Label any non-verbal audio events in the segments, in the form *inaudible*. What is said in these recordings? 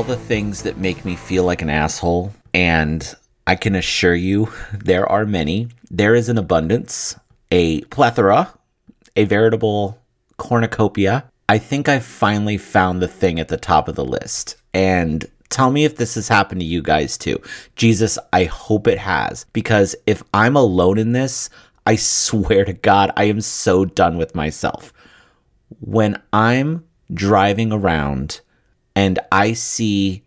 all the things that make me feel like an asshole, and I can assure you *laughs* there are many, there is an abundance, a plethora, a veritable cornucopia. I think I finally found the thing at the top of the list. And tell me if this has happened to you guys too. Jesus, I hope it has. Because if I'm alone in this, I swear to God, I am so done with myself. When I'm driving around and I see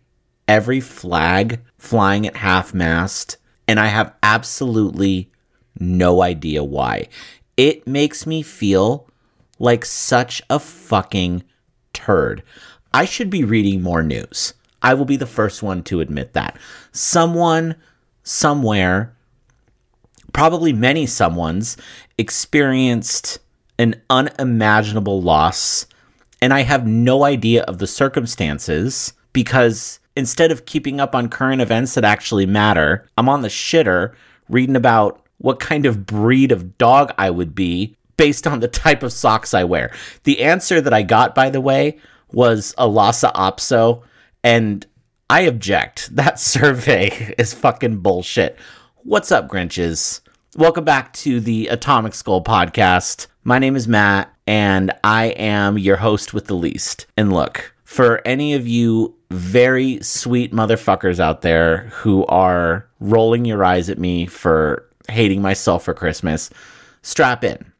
every flag flying at half mast, and I have absolutely no idea why. It makes me feel like such a fucking turd. I should be reading more news. I will be the first one to admit that. Someone, somewhere, probably many someone's, experienced an unimaginable loss, and I have no idea of the circumstances because instead of keeping up on current events that actually matter, I'm on the shitter reading about what kind of breed of dog I would be based on the type of socks I wear. The answer that I got, by the way, was a Lhasa Apso, and I object. *laughs* That survey is fucking bullshit. What's up, Grinches? Welcome back to the Atomic Skull podcast. My name is Matt, and I am your host with the least. And look, for any of you very sweet motherfuckers out there who are rolling your eyes at me for hating myself for Christmas, strap in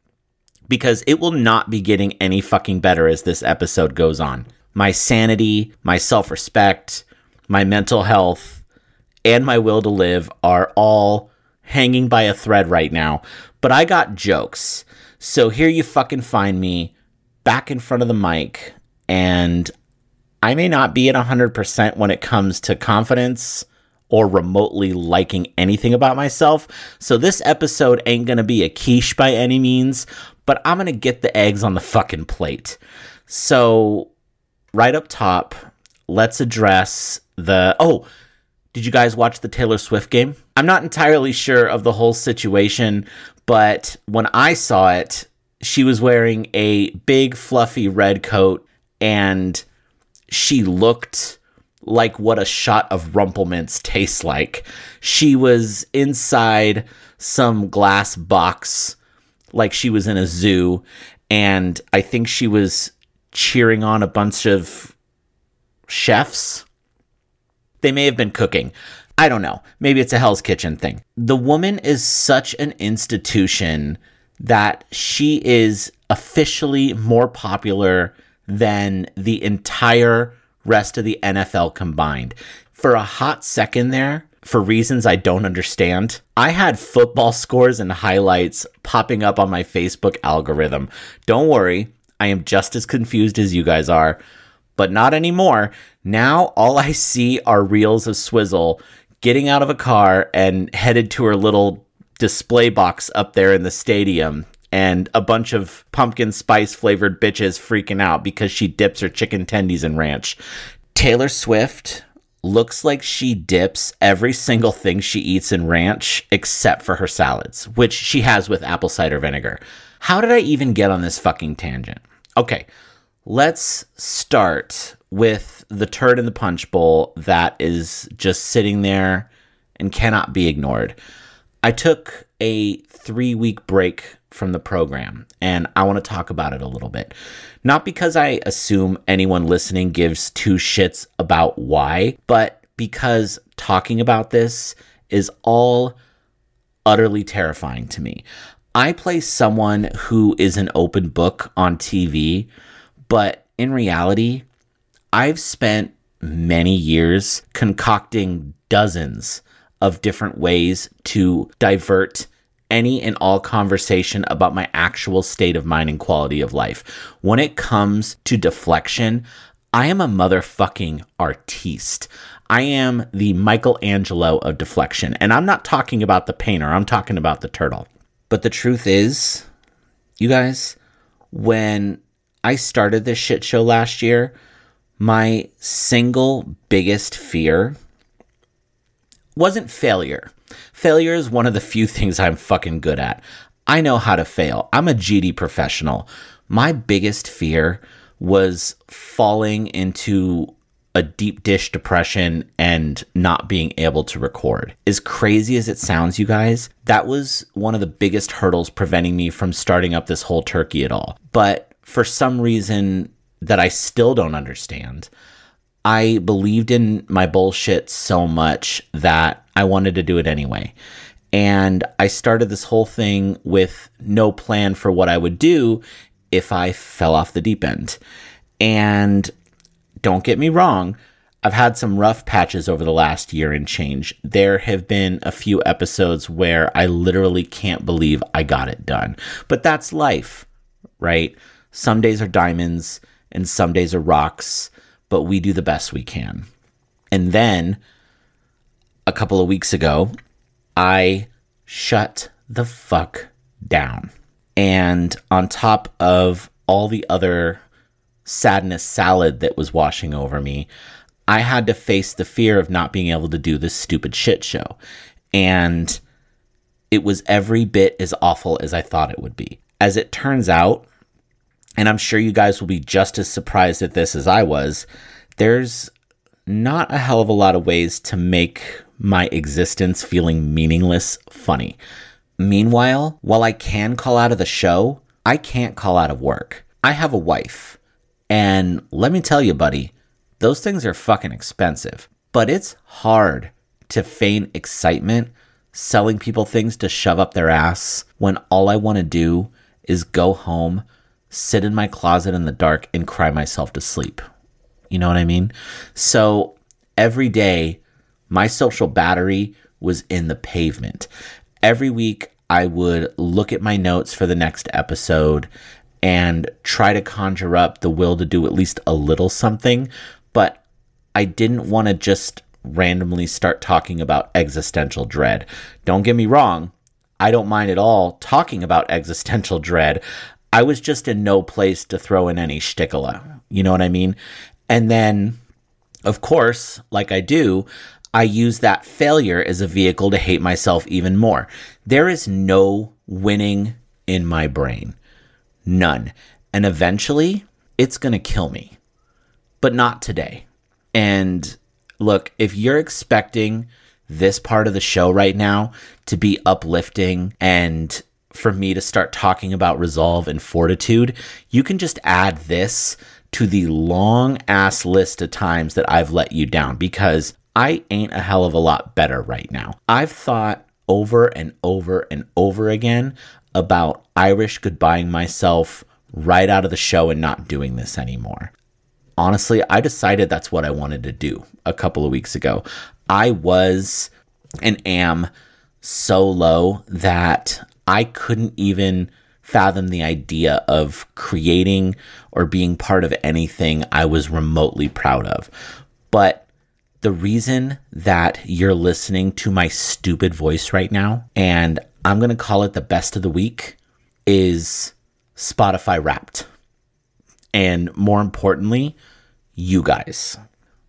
because it will not be getting any fucking better as this episode goes on. My sanity, my self respect, my mental health, and my will to live are all hanging by a thread right now. But I got jokes. So here you fucking find me back in front of the mic, and I may not be at 100% when it comes to confidence or remotely liking anything about myself. So this episode ain't gonna be a quiche by any means, but I'm gonna get the eggs on the fucking plate. So, right up top, let's address the. Oh, did you guys watch the Taylor Swift game? I'm not entirely sure of the whole situation, but when I saw it, she was wearing a big, fluffy red coat and she looked like what a shot of Rumple Minze tastes like. She was inside some glass box like she was in a zoo and I think she was cheering on a bunch of chefs. They may have been cooking. I don't know. Maybe it's a Hell's Kitchen thing. The woman is such an institution that she is officially more popular than the entire rest of the NFL combined. For a hot second there, for reasons I don't understand, I had football scores and highlights popping up on my Facebook algorithm. Don't worry, I am just as confused as you guys are, but not anymore. Now all I see are reels of Swizzle getting out of a car and headed to her little display box up there in the stadium and a bunch of pumpkin spice flavored bitches freaking out because she dips her chicken tendies in ranch. Taylor Swift looks like she dips every single thing she eats in ranch except for her salads, which she has with apple cider vinegar. How did I even get on this fucking tangent? Okay, let's start with the turd in the punch bowl that is just sitting there and cannot be ignored. I took a three week break from the program, and I want to talk about it a little bit. Not because I assume anyone listening gives two shits about why, but because talking about this is all utterly terrifying to me. I play someone who is an open book on TV, but in reality, I've spent many years concocting dozens of different ways to divert any and all conversation about my actual state of mind and quality of life. When it comes to deflection, I am a motherfucking artiste. I am the Michelangelo of deflection. And I'm not talking about the painter, I'm talking about the turtle. But the truth is, you guys, when I started this shit show last year, my single biggest fear wasn't failure. Failure is one of the few *laughs* things I'm fucking good at. I know how to fail. I'm a GD professional. My biggest fear was falling into a deep dish depression and not being able to record. As crazy as it sounds, you guys, that was one of the biggest hurdles preventing me from starting up this whole turkey at all. But for some reason that I still don't understand, I believed in my bullshit so much that I wanted to do it anyway. And I started this whole thing with no plan for what I would do if I fell off the deep end. And don't get me wrong, I've had some rough patches over the last year and change. There have been a few episodes where I literally can't believe I got it done. But that's life, right? Some days are diamonds and some days are rocks, but we do the best we can. And then a couple of weeks ago, I shut the fuck down. And on top of all the other sadness salad that was washing over me, I had to face the fear of not being able to do this stupid shit show. And it was every bit as awful as I thought it would be. As it turns out, and I'm sure you guys will be just as surprised at this as I was, there's not a hell of a lot of ways to make my existence feeling meaningless funny. Meanwhile, while I can call out of the show, I can't call out of work. I have a wife. And let me tell you, buddy, those things are fucking expensive. But it's hard to feign excitement selling people things to shove up their ass when all I want to do is go home, sit in my closet in the dark, and cry myself to sleep. You know what I mean? So every day, my social battery was in the pavement. Every week, I would look at my notes for the next episode and try to conjure up the will to do at least a little something. But I didn't want to just randomly start talking about existential dread. Don't get me wrong, I don't mind at all talking about existential dread. I was just in no place to throw in any shtickle. You know what I mean? And then, of course, like I do, I use that failure as a vehicle to hate myself even more. There is no winning in my brain. None. And eventually, it's going to kill me, but not today. And look, if you're expecting this part of the show right now to be uplifting and for me to start talking about resolve and fortitude, you can just add this to the long ass list of times that I've let you down because I ain't a hell of a lot better right now. I've thought over and over and over again about Irish goodbying myself right out of the show and not doing this anymore. Honestly, I decided that's what I wanted to do a couple of weeks ago. I was and am so low that I couldn't even fathom the idea of creating or being part of anything I was remotely proud of. But the reason that you're listening to my stupid voice right now, and I'm going to call it the best of the week, is Spotify Wrapped. And more importantly, you guys.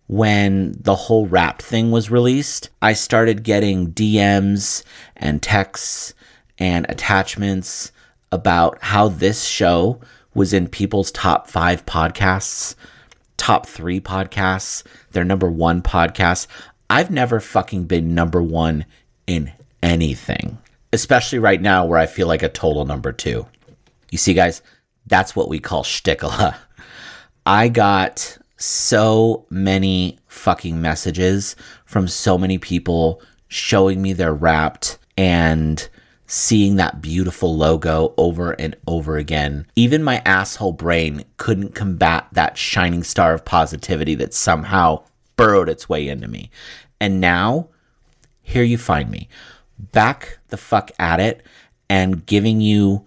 When the whole Wrapped thing was released, I started getting DMs and texts and attachments about how this show was in people's top five podcasts, top three podcasts, their number one podcast. I've never fucking been number one in anything especially right now where I feel like a total number two. You see, guys, that's what we call shtickle. *laughs* I got so many fucking messages from so many people showing me their wrapped and seeing that beautiful logo over and over again. Even my asshole brain couldn't combat that shining star of positivity that somehow burrowed its way into me. And now, here you find me back the fuck at it and giving you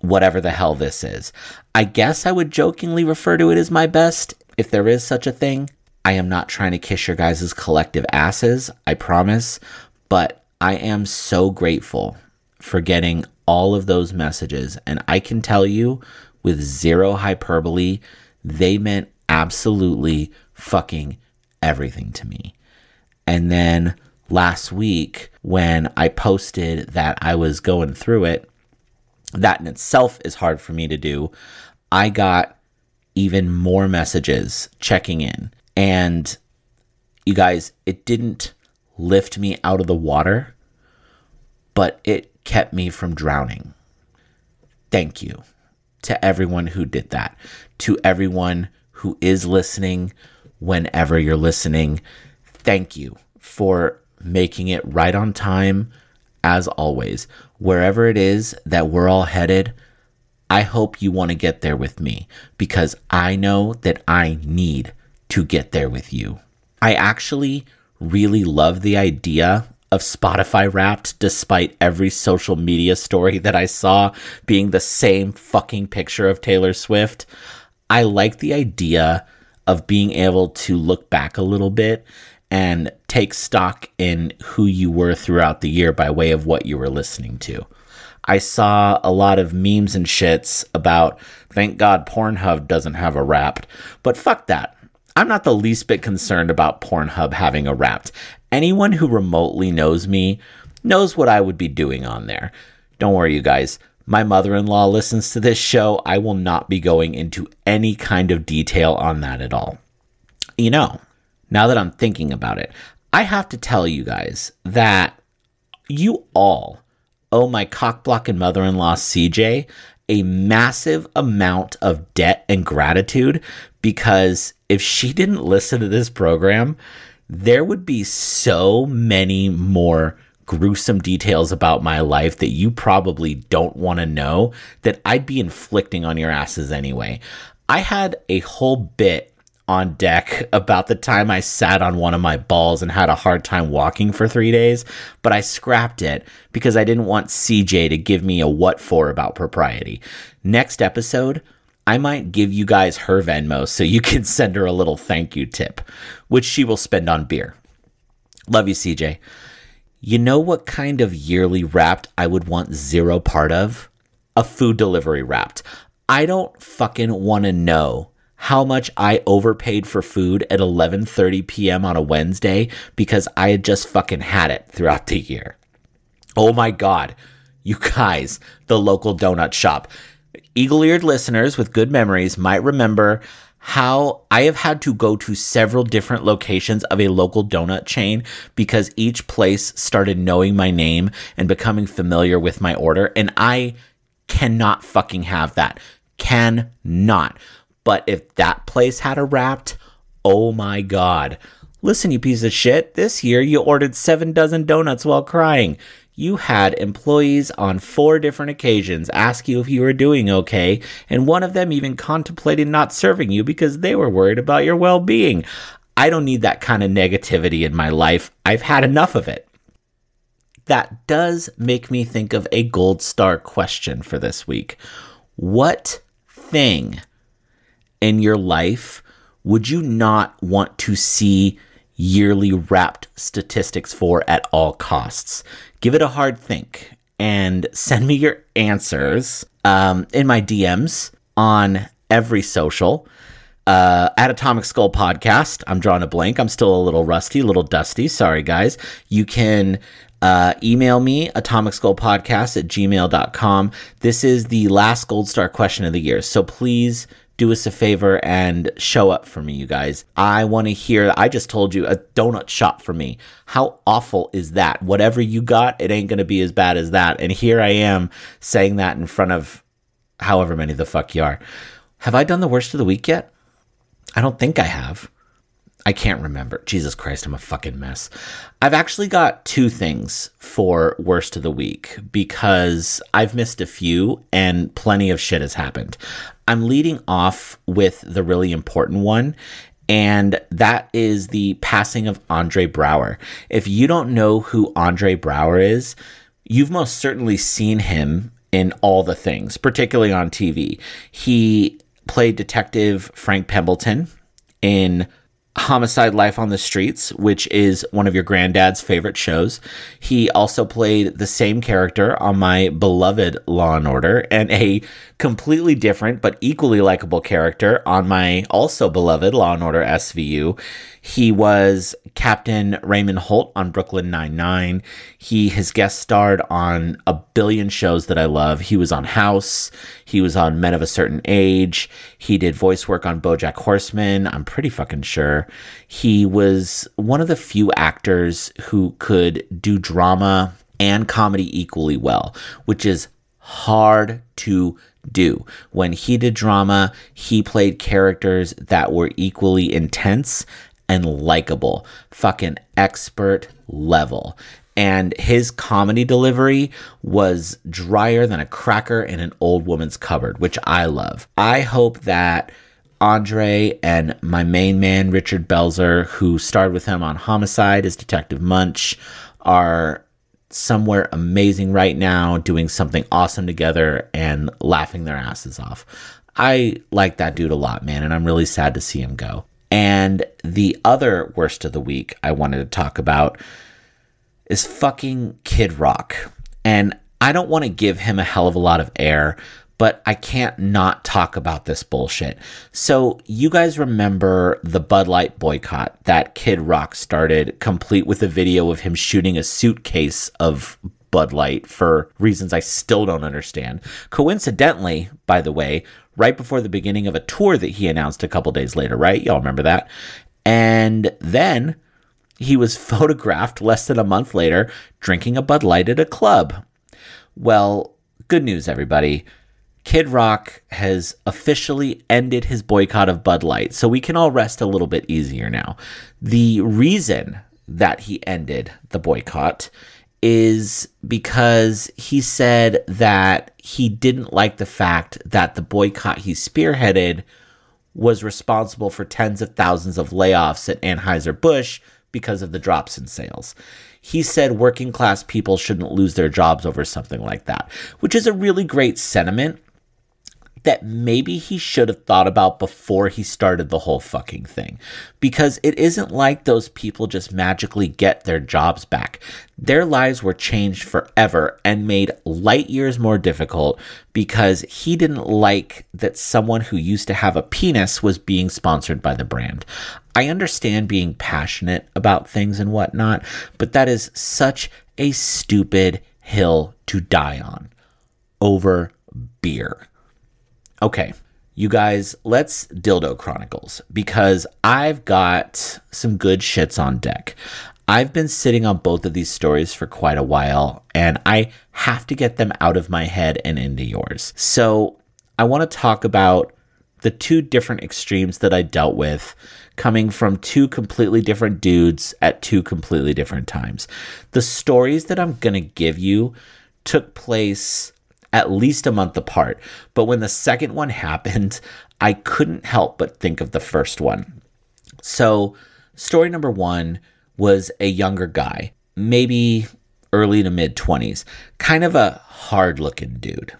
whatever the hell this is. I guess I would jokingly refer to it as my best, if there is such a thing. I am not trying to kiss your guys' collective asses, I promise, but I am so grateful for getting all of those messages. And I can tell you with zero hyperbole, they meant absolutely fucking everything to me. And then last week when I posted that I was going through it, that in itself is hard for me to do. I got even more messages checking in. And You guys, it didn't lift me out of the water, but it kept me from drowning. Thank you to everyone who did that, to everyone who is listening whenever you're listening. Thank you for making it right on time, as always. Wherever it is that we're all headed, I hope you want to get there with me because I know that I need to get there with you. I actually really love the idea of Spotify wrapped, despite every social media story that I saw being the same fucking picture of Taylor Swift. I like the idea of being able to look back a little bit and take stock in who you were throughout the year by way of what you were listening to. I saw a lot of memes and shits about thank God Pornhub doesn't have a wrapped, but fuck that. I'm not the least bit concerned about Pornhub having a wrapped. Anyone who remotely knows me knows what I would be doing on there. Don't worry, you guys. My mother in law listens to this show. I will not be going into any kind of detail on that at all. You know, now that I'm thinking about it, I have to tell you guys that you all owe my cockblocking mother in law, CJ, a massive amount of debt and gratitude because if she didn't listen to this program, there would be so many more gruesome details about my life that you probably don't want to know that I'd be inflicting on your asses anyway. I had a whole bit on deck about the time I sat on one of my balls and had a hard time walking for three days, but I scrapped it because I didn't want CJ to give me a what for about propriety. Next episode, I might give you guys her Venmo so you can *laughs* send her a little thank you tip, which she will spend on beer. Love you, CJ. You know what kind of yearly wrapped I would want zero part of? A food delivery wrapped. I don't fucking want to know how much I overpaid for food at 11:30 p.m. on a Wednesday because I had just fucking had it throughout the year. Oh my god. You guys, the local donut shop. Eagle-eared listeners with good memories might remember how I have had to go to several different locations of a local donut chain because each place started knowing my name and becoming familiar with my order. And I cannot fucking have that. Cannot. But if that place had a wrapped, oh my God. Listen, you piece of shit. This year you ordered seven dozen donuts while crying you had employees on four different occasions ask you if you were doing okay, and one of them even contemplated not serving you because they were worried about your well being. I don't need that kind of negativity in my life. I've had enough of it. That does make me think of a gold star question for this week. What thing in your life would you not want to see yearly wrapped statistics for at all costs? give it a hard think and send me your answers um, in my DMs on every social. Uh, at Atomic Skull Podcast, I'm drawing a blank. I'm still a little rusty, a little dusty. Sorry, guys. You can uh, email me, atomicskullpodcast at gmail.com. This is the last Gold Star question of the year. So please do us a favor and show up for me, you guys. I want to hear, I just told you, a donut shop for me. How awful is that? Whatever you got, it ain't going to be as bad as that. And here I am saying that in front of however many the fuck you are. Have I done the worst of the week yet? I don't think I have. I can't remember. Jesus Christ, I'm a fucking mess. I've actually got two things for worst of the week because I've missed a few and plenty of shit has happened. I'm leading off with the really important one, and that is the passing of Andre Braugher. If you don't know who Andre Braugher is, you've most certainly seen him in all the things, particularly on TV. He played Detective Frank Pembleton in Homicide Life on the Streets, which is one of your granddad's favorite shows. He also played the same character on my beloved Law and Order and a completely different but equally likable character on my also beloved Law and Order SVU. He was Captain Raymond Holt on Brooklyn Nine-Nine. He has guest starred on a billion shows that I love. He was on House. He was on Men of a Certain Age. He did voice work on Bojack Horseman. I'm pretty fucking sure. He was one of the few actors who could do drama and comedy equally well, which is hard to do. When he did drama, he played characters that were equally intense and likable. Fucking expert level. And his comedy delivery was drier than a cracker in an old woman's cupboard, which I love. I hope that Andre and my main man, Richard Belzer, who starred with him on Homicide as Detective Munch, are somewhere amazing right now, doing something awesome together and laughing their asses off. I like that dude a lot, man, and I'm really sad to see him go. And the other worst of the week I wanted to talk about is fucking Kid Rock. And I don't want to give him a hell of a lot of air, but I can't not talk about this bullshit. So, you guys remember the Bud Light boycott that Kid Rock started, complete with a video of him shooting a suitcase of Bud Light for reasons I still don't understand. Coincidentally, by the way, right before the beginning of a tour that he announced a couple days later, right? Y'all remember that? And then he was *laughs* photographed less than a month later drinking a Bud Light at a club. Well, good news, everybody. Kid Rock has officially ended his boycott of Bud Light, so we can all rest a little bit easier now. The reason that he ended the boycott is because he said that he didn't like the fact that the boycott he spearheaded was responsible for tens of thousands of layoffs at Anheuser-Busch because of the drops in sales. He said working class people shouldn't lose their jobs over something like that, which is a really great sentiment that maybe he should have thought about before he started the whole fucking thing. Because it isn't like those people just magically get their jobs back. Their lives were changed forever and made light years more difficult because he didn't like that someone who used to have a penis was being sponsored by the brand. I understand being passionate about things and whatnot, but that is such a stupid hill to die on over beer. Okay, you guys, let's Dildo Chronicles because I've got some good shits on deck. I've been sitting on both of these stories for quite a while and I have to get them out of my head and into yours. So I want to talk about the two different extremes that I dealt with coming from two completely different dudes at two completely different times. The stories that I'm going to give you took place at least a month apart. But when the second one happened, I couldn't help but think of the first one. So, story number one was a younger guy, maybe early to mid 20s, kind of a hard looking dude.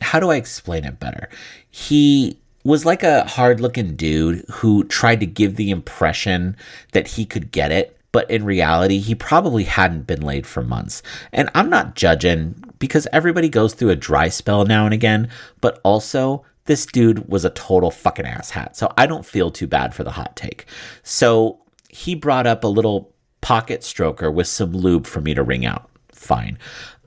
How do I explain it better? He was like a hard looking dude who tried to give the impression that he could get it, but in reality, he probably hadn't been laid for months. And I'm not judging because everybody goes through a dry spell now and again, but also this dude was a total fucking asshat. So I don't feel too bad for the hot take. So he brought up a little pocket stroker with some lube for me to wring out. Fine.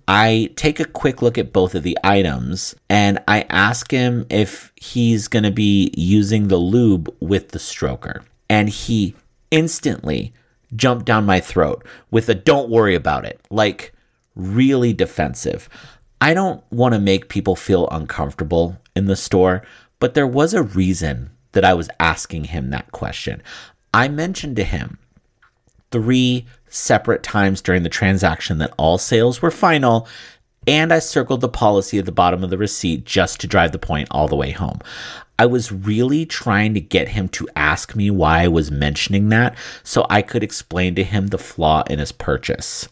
I take a quick look at both of the items and I ask him if he's going to be using the lube with the stroker. And he instantly jumped down my throat with a don't worry about it. Like, really defensive. I don't want to make people feel uncomfortable in the store, but there was a reason that I was asking him that question. I mentioned to him three separate times during the transaction that all sales were final, and I circled the policy at the bottom of the receipt just to drive the point all the way home. I was really trying to get him to ask me why I was mentioning that so I could explain to him the flaw in his purchase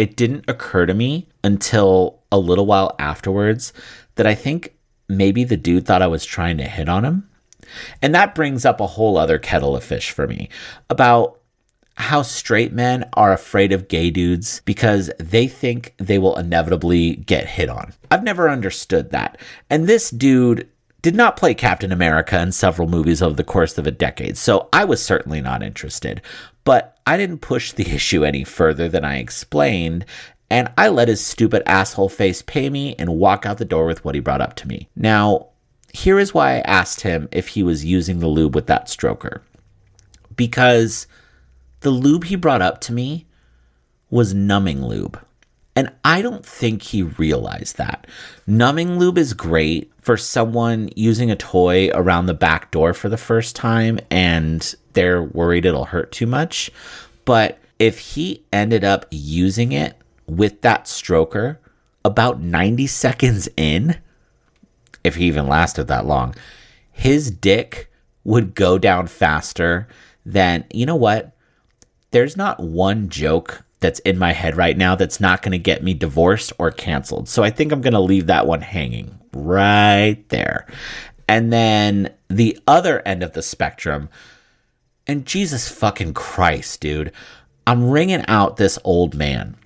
it didn't occur to me until a little while afterwards that I think maybe the dude thought I was trying to hit on him. And that brings up a whole other kettle of fish for me about how straight men are afraid of gay dudes because they think they will inevitably get hit on. I've never understood that. And this dude did not play Captain America in several movies over the course of a decade, so I was certainly not interested. But I didn't push the *laughs* issue any further than I explained, and I let his stupid asshole face pay me and walk out the door with what he brought up to me. Now, here is why I asked him if he was using the lube with that stroker. because the lube he brought up to me was numbing lube. And I don't think he realized that. Numbing lube is great for someone using a toy around the back door for the first time and they're worried it'll hurt too much. But if he ended up using it with that stroker about 90 seconds in, if he even lasted that long, his dick would go down faster than, you know what? There's not one joke that's in my head right now that's not going to get me divorced or canceled. So I think I'm going to leave that one hanging right there. And then the other end of the spectrum, and Jesus fucking Christ, dude, I'm ringing out this old man.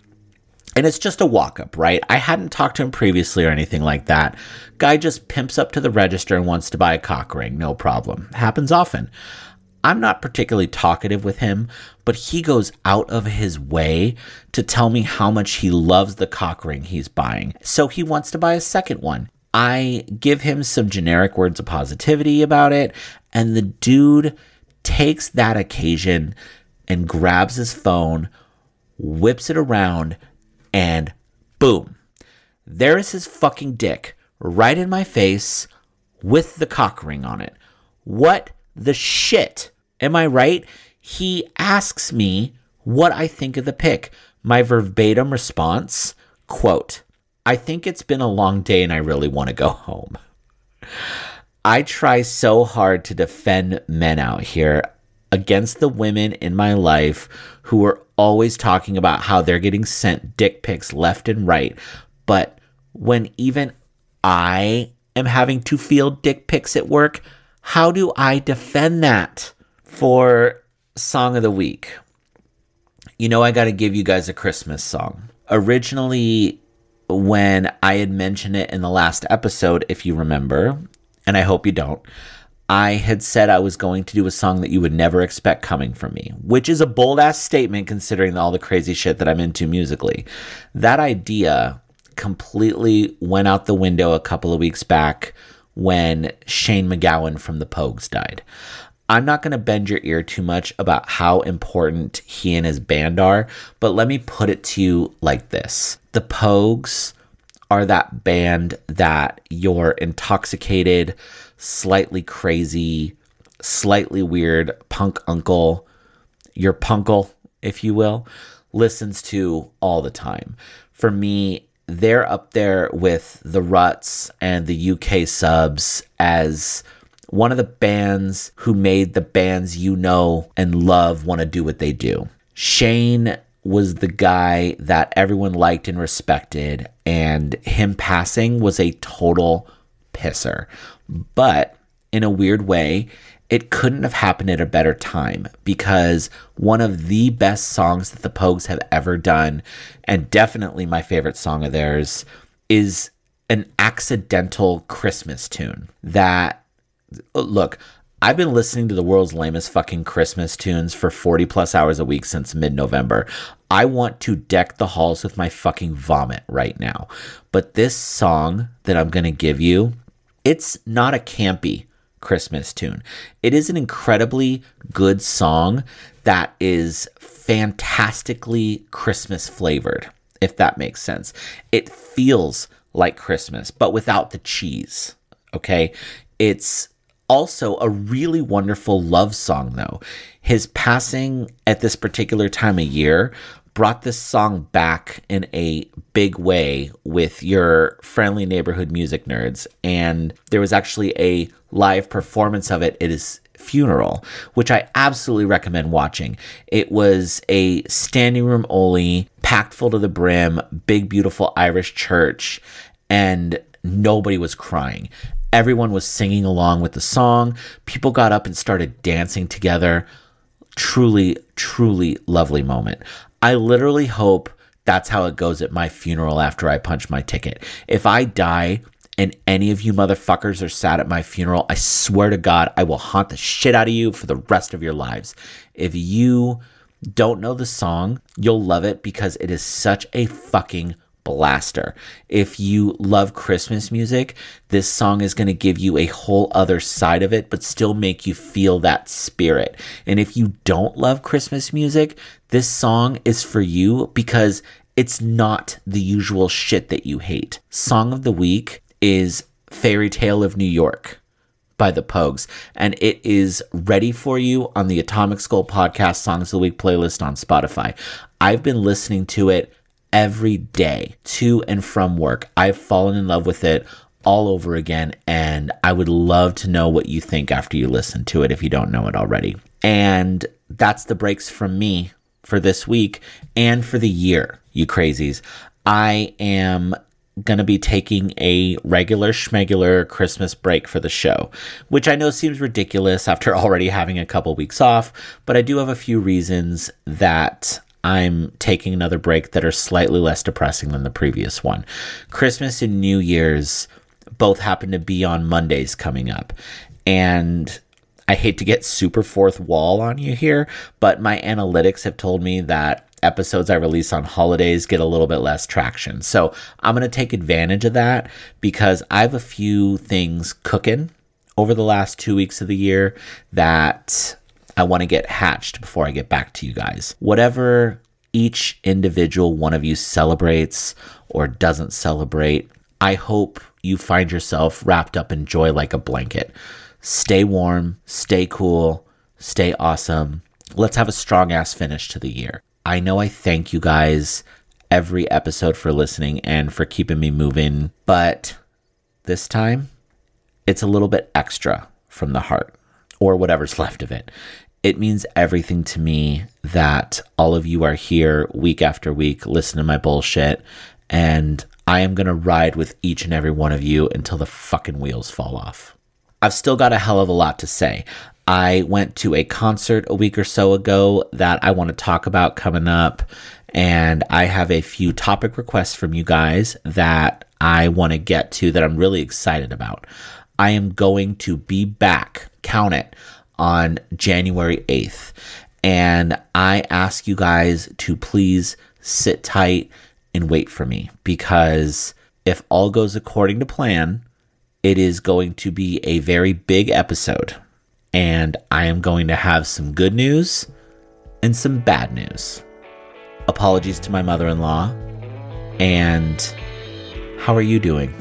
And it's just a walk up, right? I hadn't talked to him previously or anything like that. Guy just pimps up to the register and wants to buy a cock ring. No problem. Happens often. I'm not particularly talkative with him, but he goes out of his way to tell me how much he loves the cock ring he's buying. So he wants to buy a second one. I give him some generic words of positivity about it, and the dude takes that occasion and grabs his phone, whips it around, and boom. There is his fucking dick right in my face with the cock ring on it. What the shit? Am I right? He asks me what I think of the pic. My verbatim response, quote, I think it's been a long day and I really want to go home. I try so hard to defend men out here against the women in my life who are always talking about how they're getting sent dick pics left and right. But when even I am having to field dick pics at work, how do I defend that? For song of the week, you know, I got to give you guys a Christmas song. Originally, when I had mentioned it in the last episode, if you remember, and I hope you don't, I had said I was going to do a song that you would never expect coming from me, which is a bold ass statement considering all the crazy shit that I'm into musically. That idea completely went out the window a couple of weeks back when Shane MacGowan from the Pogues died. I'm not going to bend your ear too much about how important he and his band are, but let me put it to you like this The Pogues are that band that your intoxicated, slightly crazy, slightly weird punk uncle, your punkle, if you will, listens to all the time. For me, they're up there with the Ruts and the UK subs as one of the bands who made the bands you know and love want to do what they do. Shane was the guy that everyone liked and respected, and him passing was a total pisser. But in a weird way, it couldn't have happened at a better time because one of the best songs that the Pogues have ever done, and definitely my favorite song of theirs, is an accidental Christmas tune that Uh, look, I've been listening to the world's lamest fucking Christmas tunes for 40 plus hours a week since mid November. I want to deck the halls with my fucking vomit right now. But this song that I'm going to give you, it's not a campy Christmas tune. It is an incredibly good song that is fantastically Christmas flavored, if that makes sense. It feels like Christmas, but without the cheese. Okay. It's also a really wonderful love song, though. His passing at this particular time of year brought this song back in a big way with your friendly neighborhood music nerds. And there was actually a live performance of it It is funeral, which I absolutely recommend watching. It was a standing room only, packed full to the brim, big, beautiful Irish church. And nobody was crying. Everyone was singing along with the song. People got up and started dancing together. Truly, truly lovely moment. I literally hope that's how it goes at my funeral after I punch my ticket. If I die and any of you motherfuckers are sad at my funeral, I swear to God, I will haunt the shit out of you for the rest of your lives. If you don't know the song, you'll love it because it is such a fucking blaster. If you love Christmas music, this song is going to give you a whole other side of it, but still make you feel that spirit. And if you don't love Christmas music, this song is for you because it's not the usual shit that you hate. Song of the week is Fairy Tale of New York by the Pogues, and it is ready for you on the Atomic Skull Podcast Songs of the Week playlist on Spotify. I've been listening to it every day to and from work. I've fallen in love with it all over again, and I would love to know what you think after you listen to it if you don't know it already. And that's the breaks from me for this week and for the year, you crazies. I am going to be taking a regular schmegular Christmas break for the show, which I know seems ridiculous after *laughs* already having a couple weeks off, but I do have a few reasons that I'm taking another break that are slightly less depressing than the previous one. Christmas and New Year's both happen to be on Mondays coming up. And I hate to get super fourth wall on you here, but my analytics have told me that episodes I release on holidays get a little bit less traction. So I'm going to take advantage of that because I have a few things cooking over the last two weeks of the year that I want to get hatched before I get back to you guys. Whatever each individual one of you celebrates or doesn't celebrate, I hope you find yourself wrapped up in joy like a blanket. Stay warm, stay cool, stay awesome. Let's have a strong ass finish to the year. I know I thank you guys every episode for listening and for keeping me moving, but this time it's a little bit extra from the heart or whatever's *laughs* left of it it means everything to me that all of you are here week after week, listen to my bullshit, and I am going to ride with each and every one of you until the fucking wheels fall off. I've still got a hell of a lot to say. I went to a concert a week or so ago that I want to talk about coming up, and I have a few topic requests from you guys that I want to get to that I'm really excited about. I am going to be back, count it, on January 8th. And I ask you guys to please sit tight and wait for me because if all goes according to plan, it is going to be a very big episode. And I am going to have some good news and some bad news. Apologies to my mother in law. And how are you doing?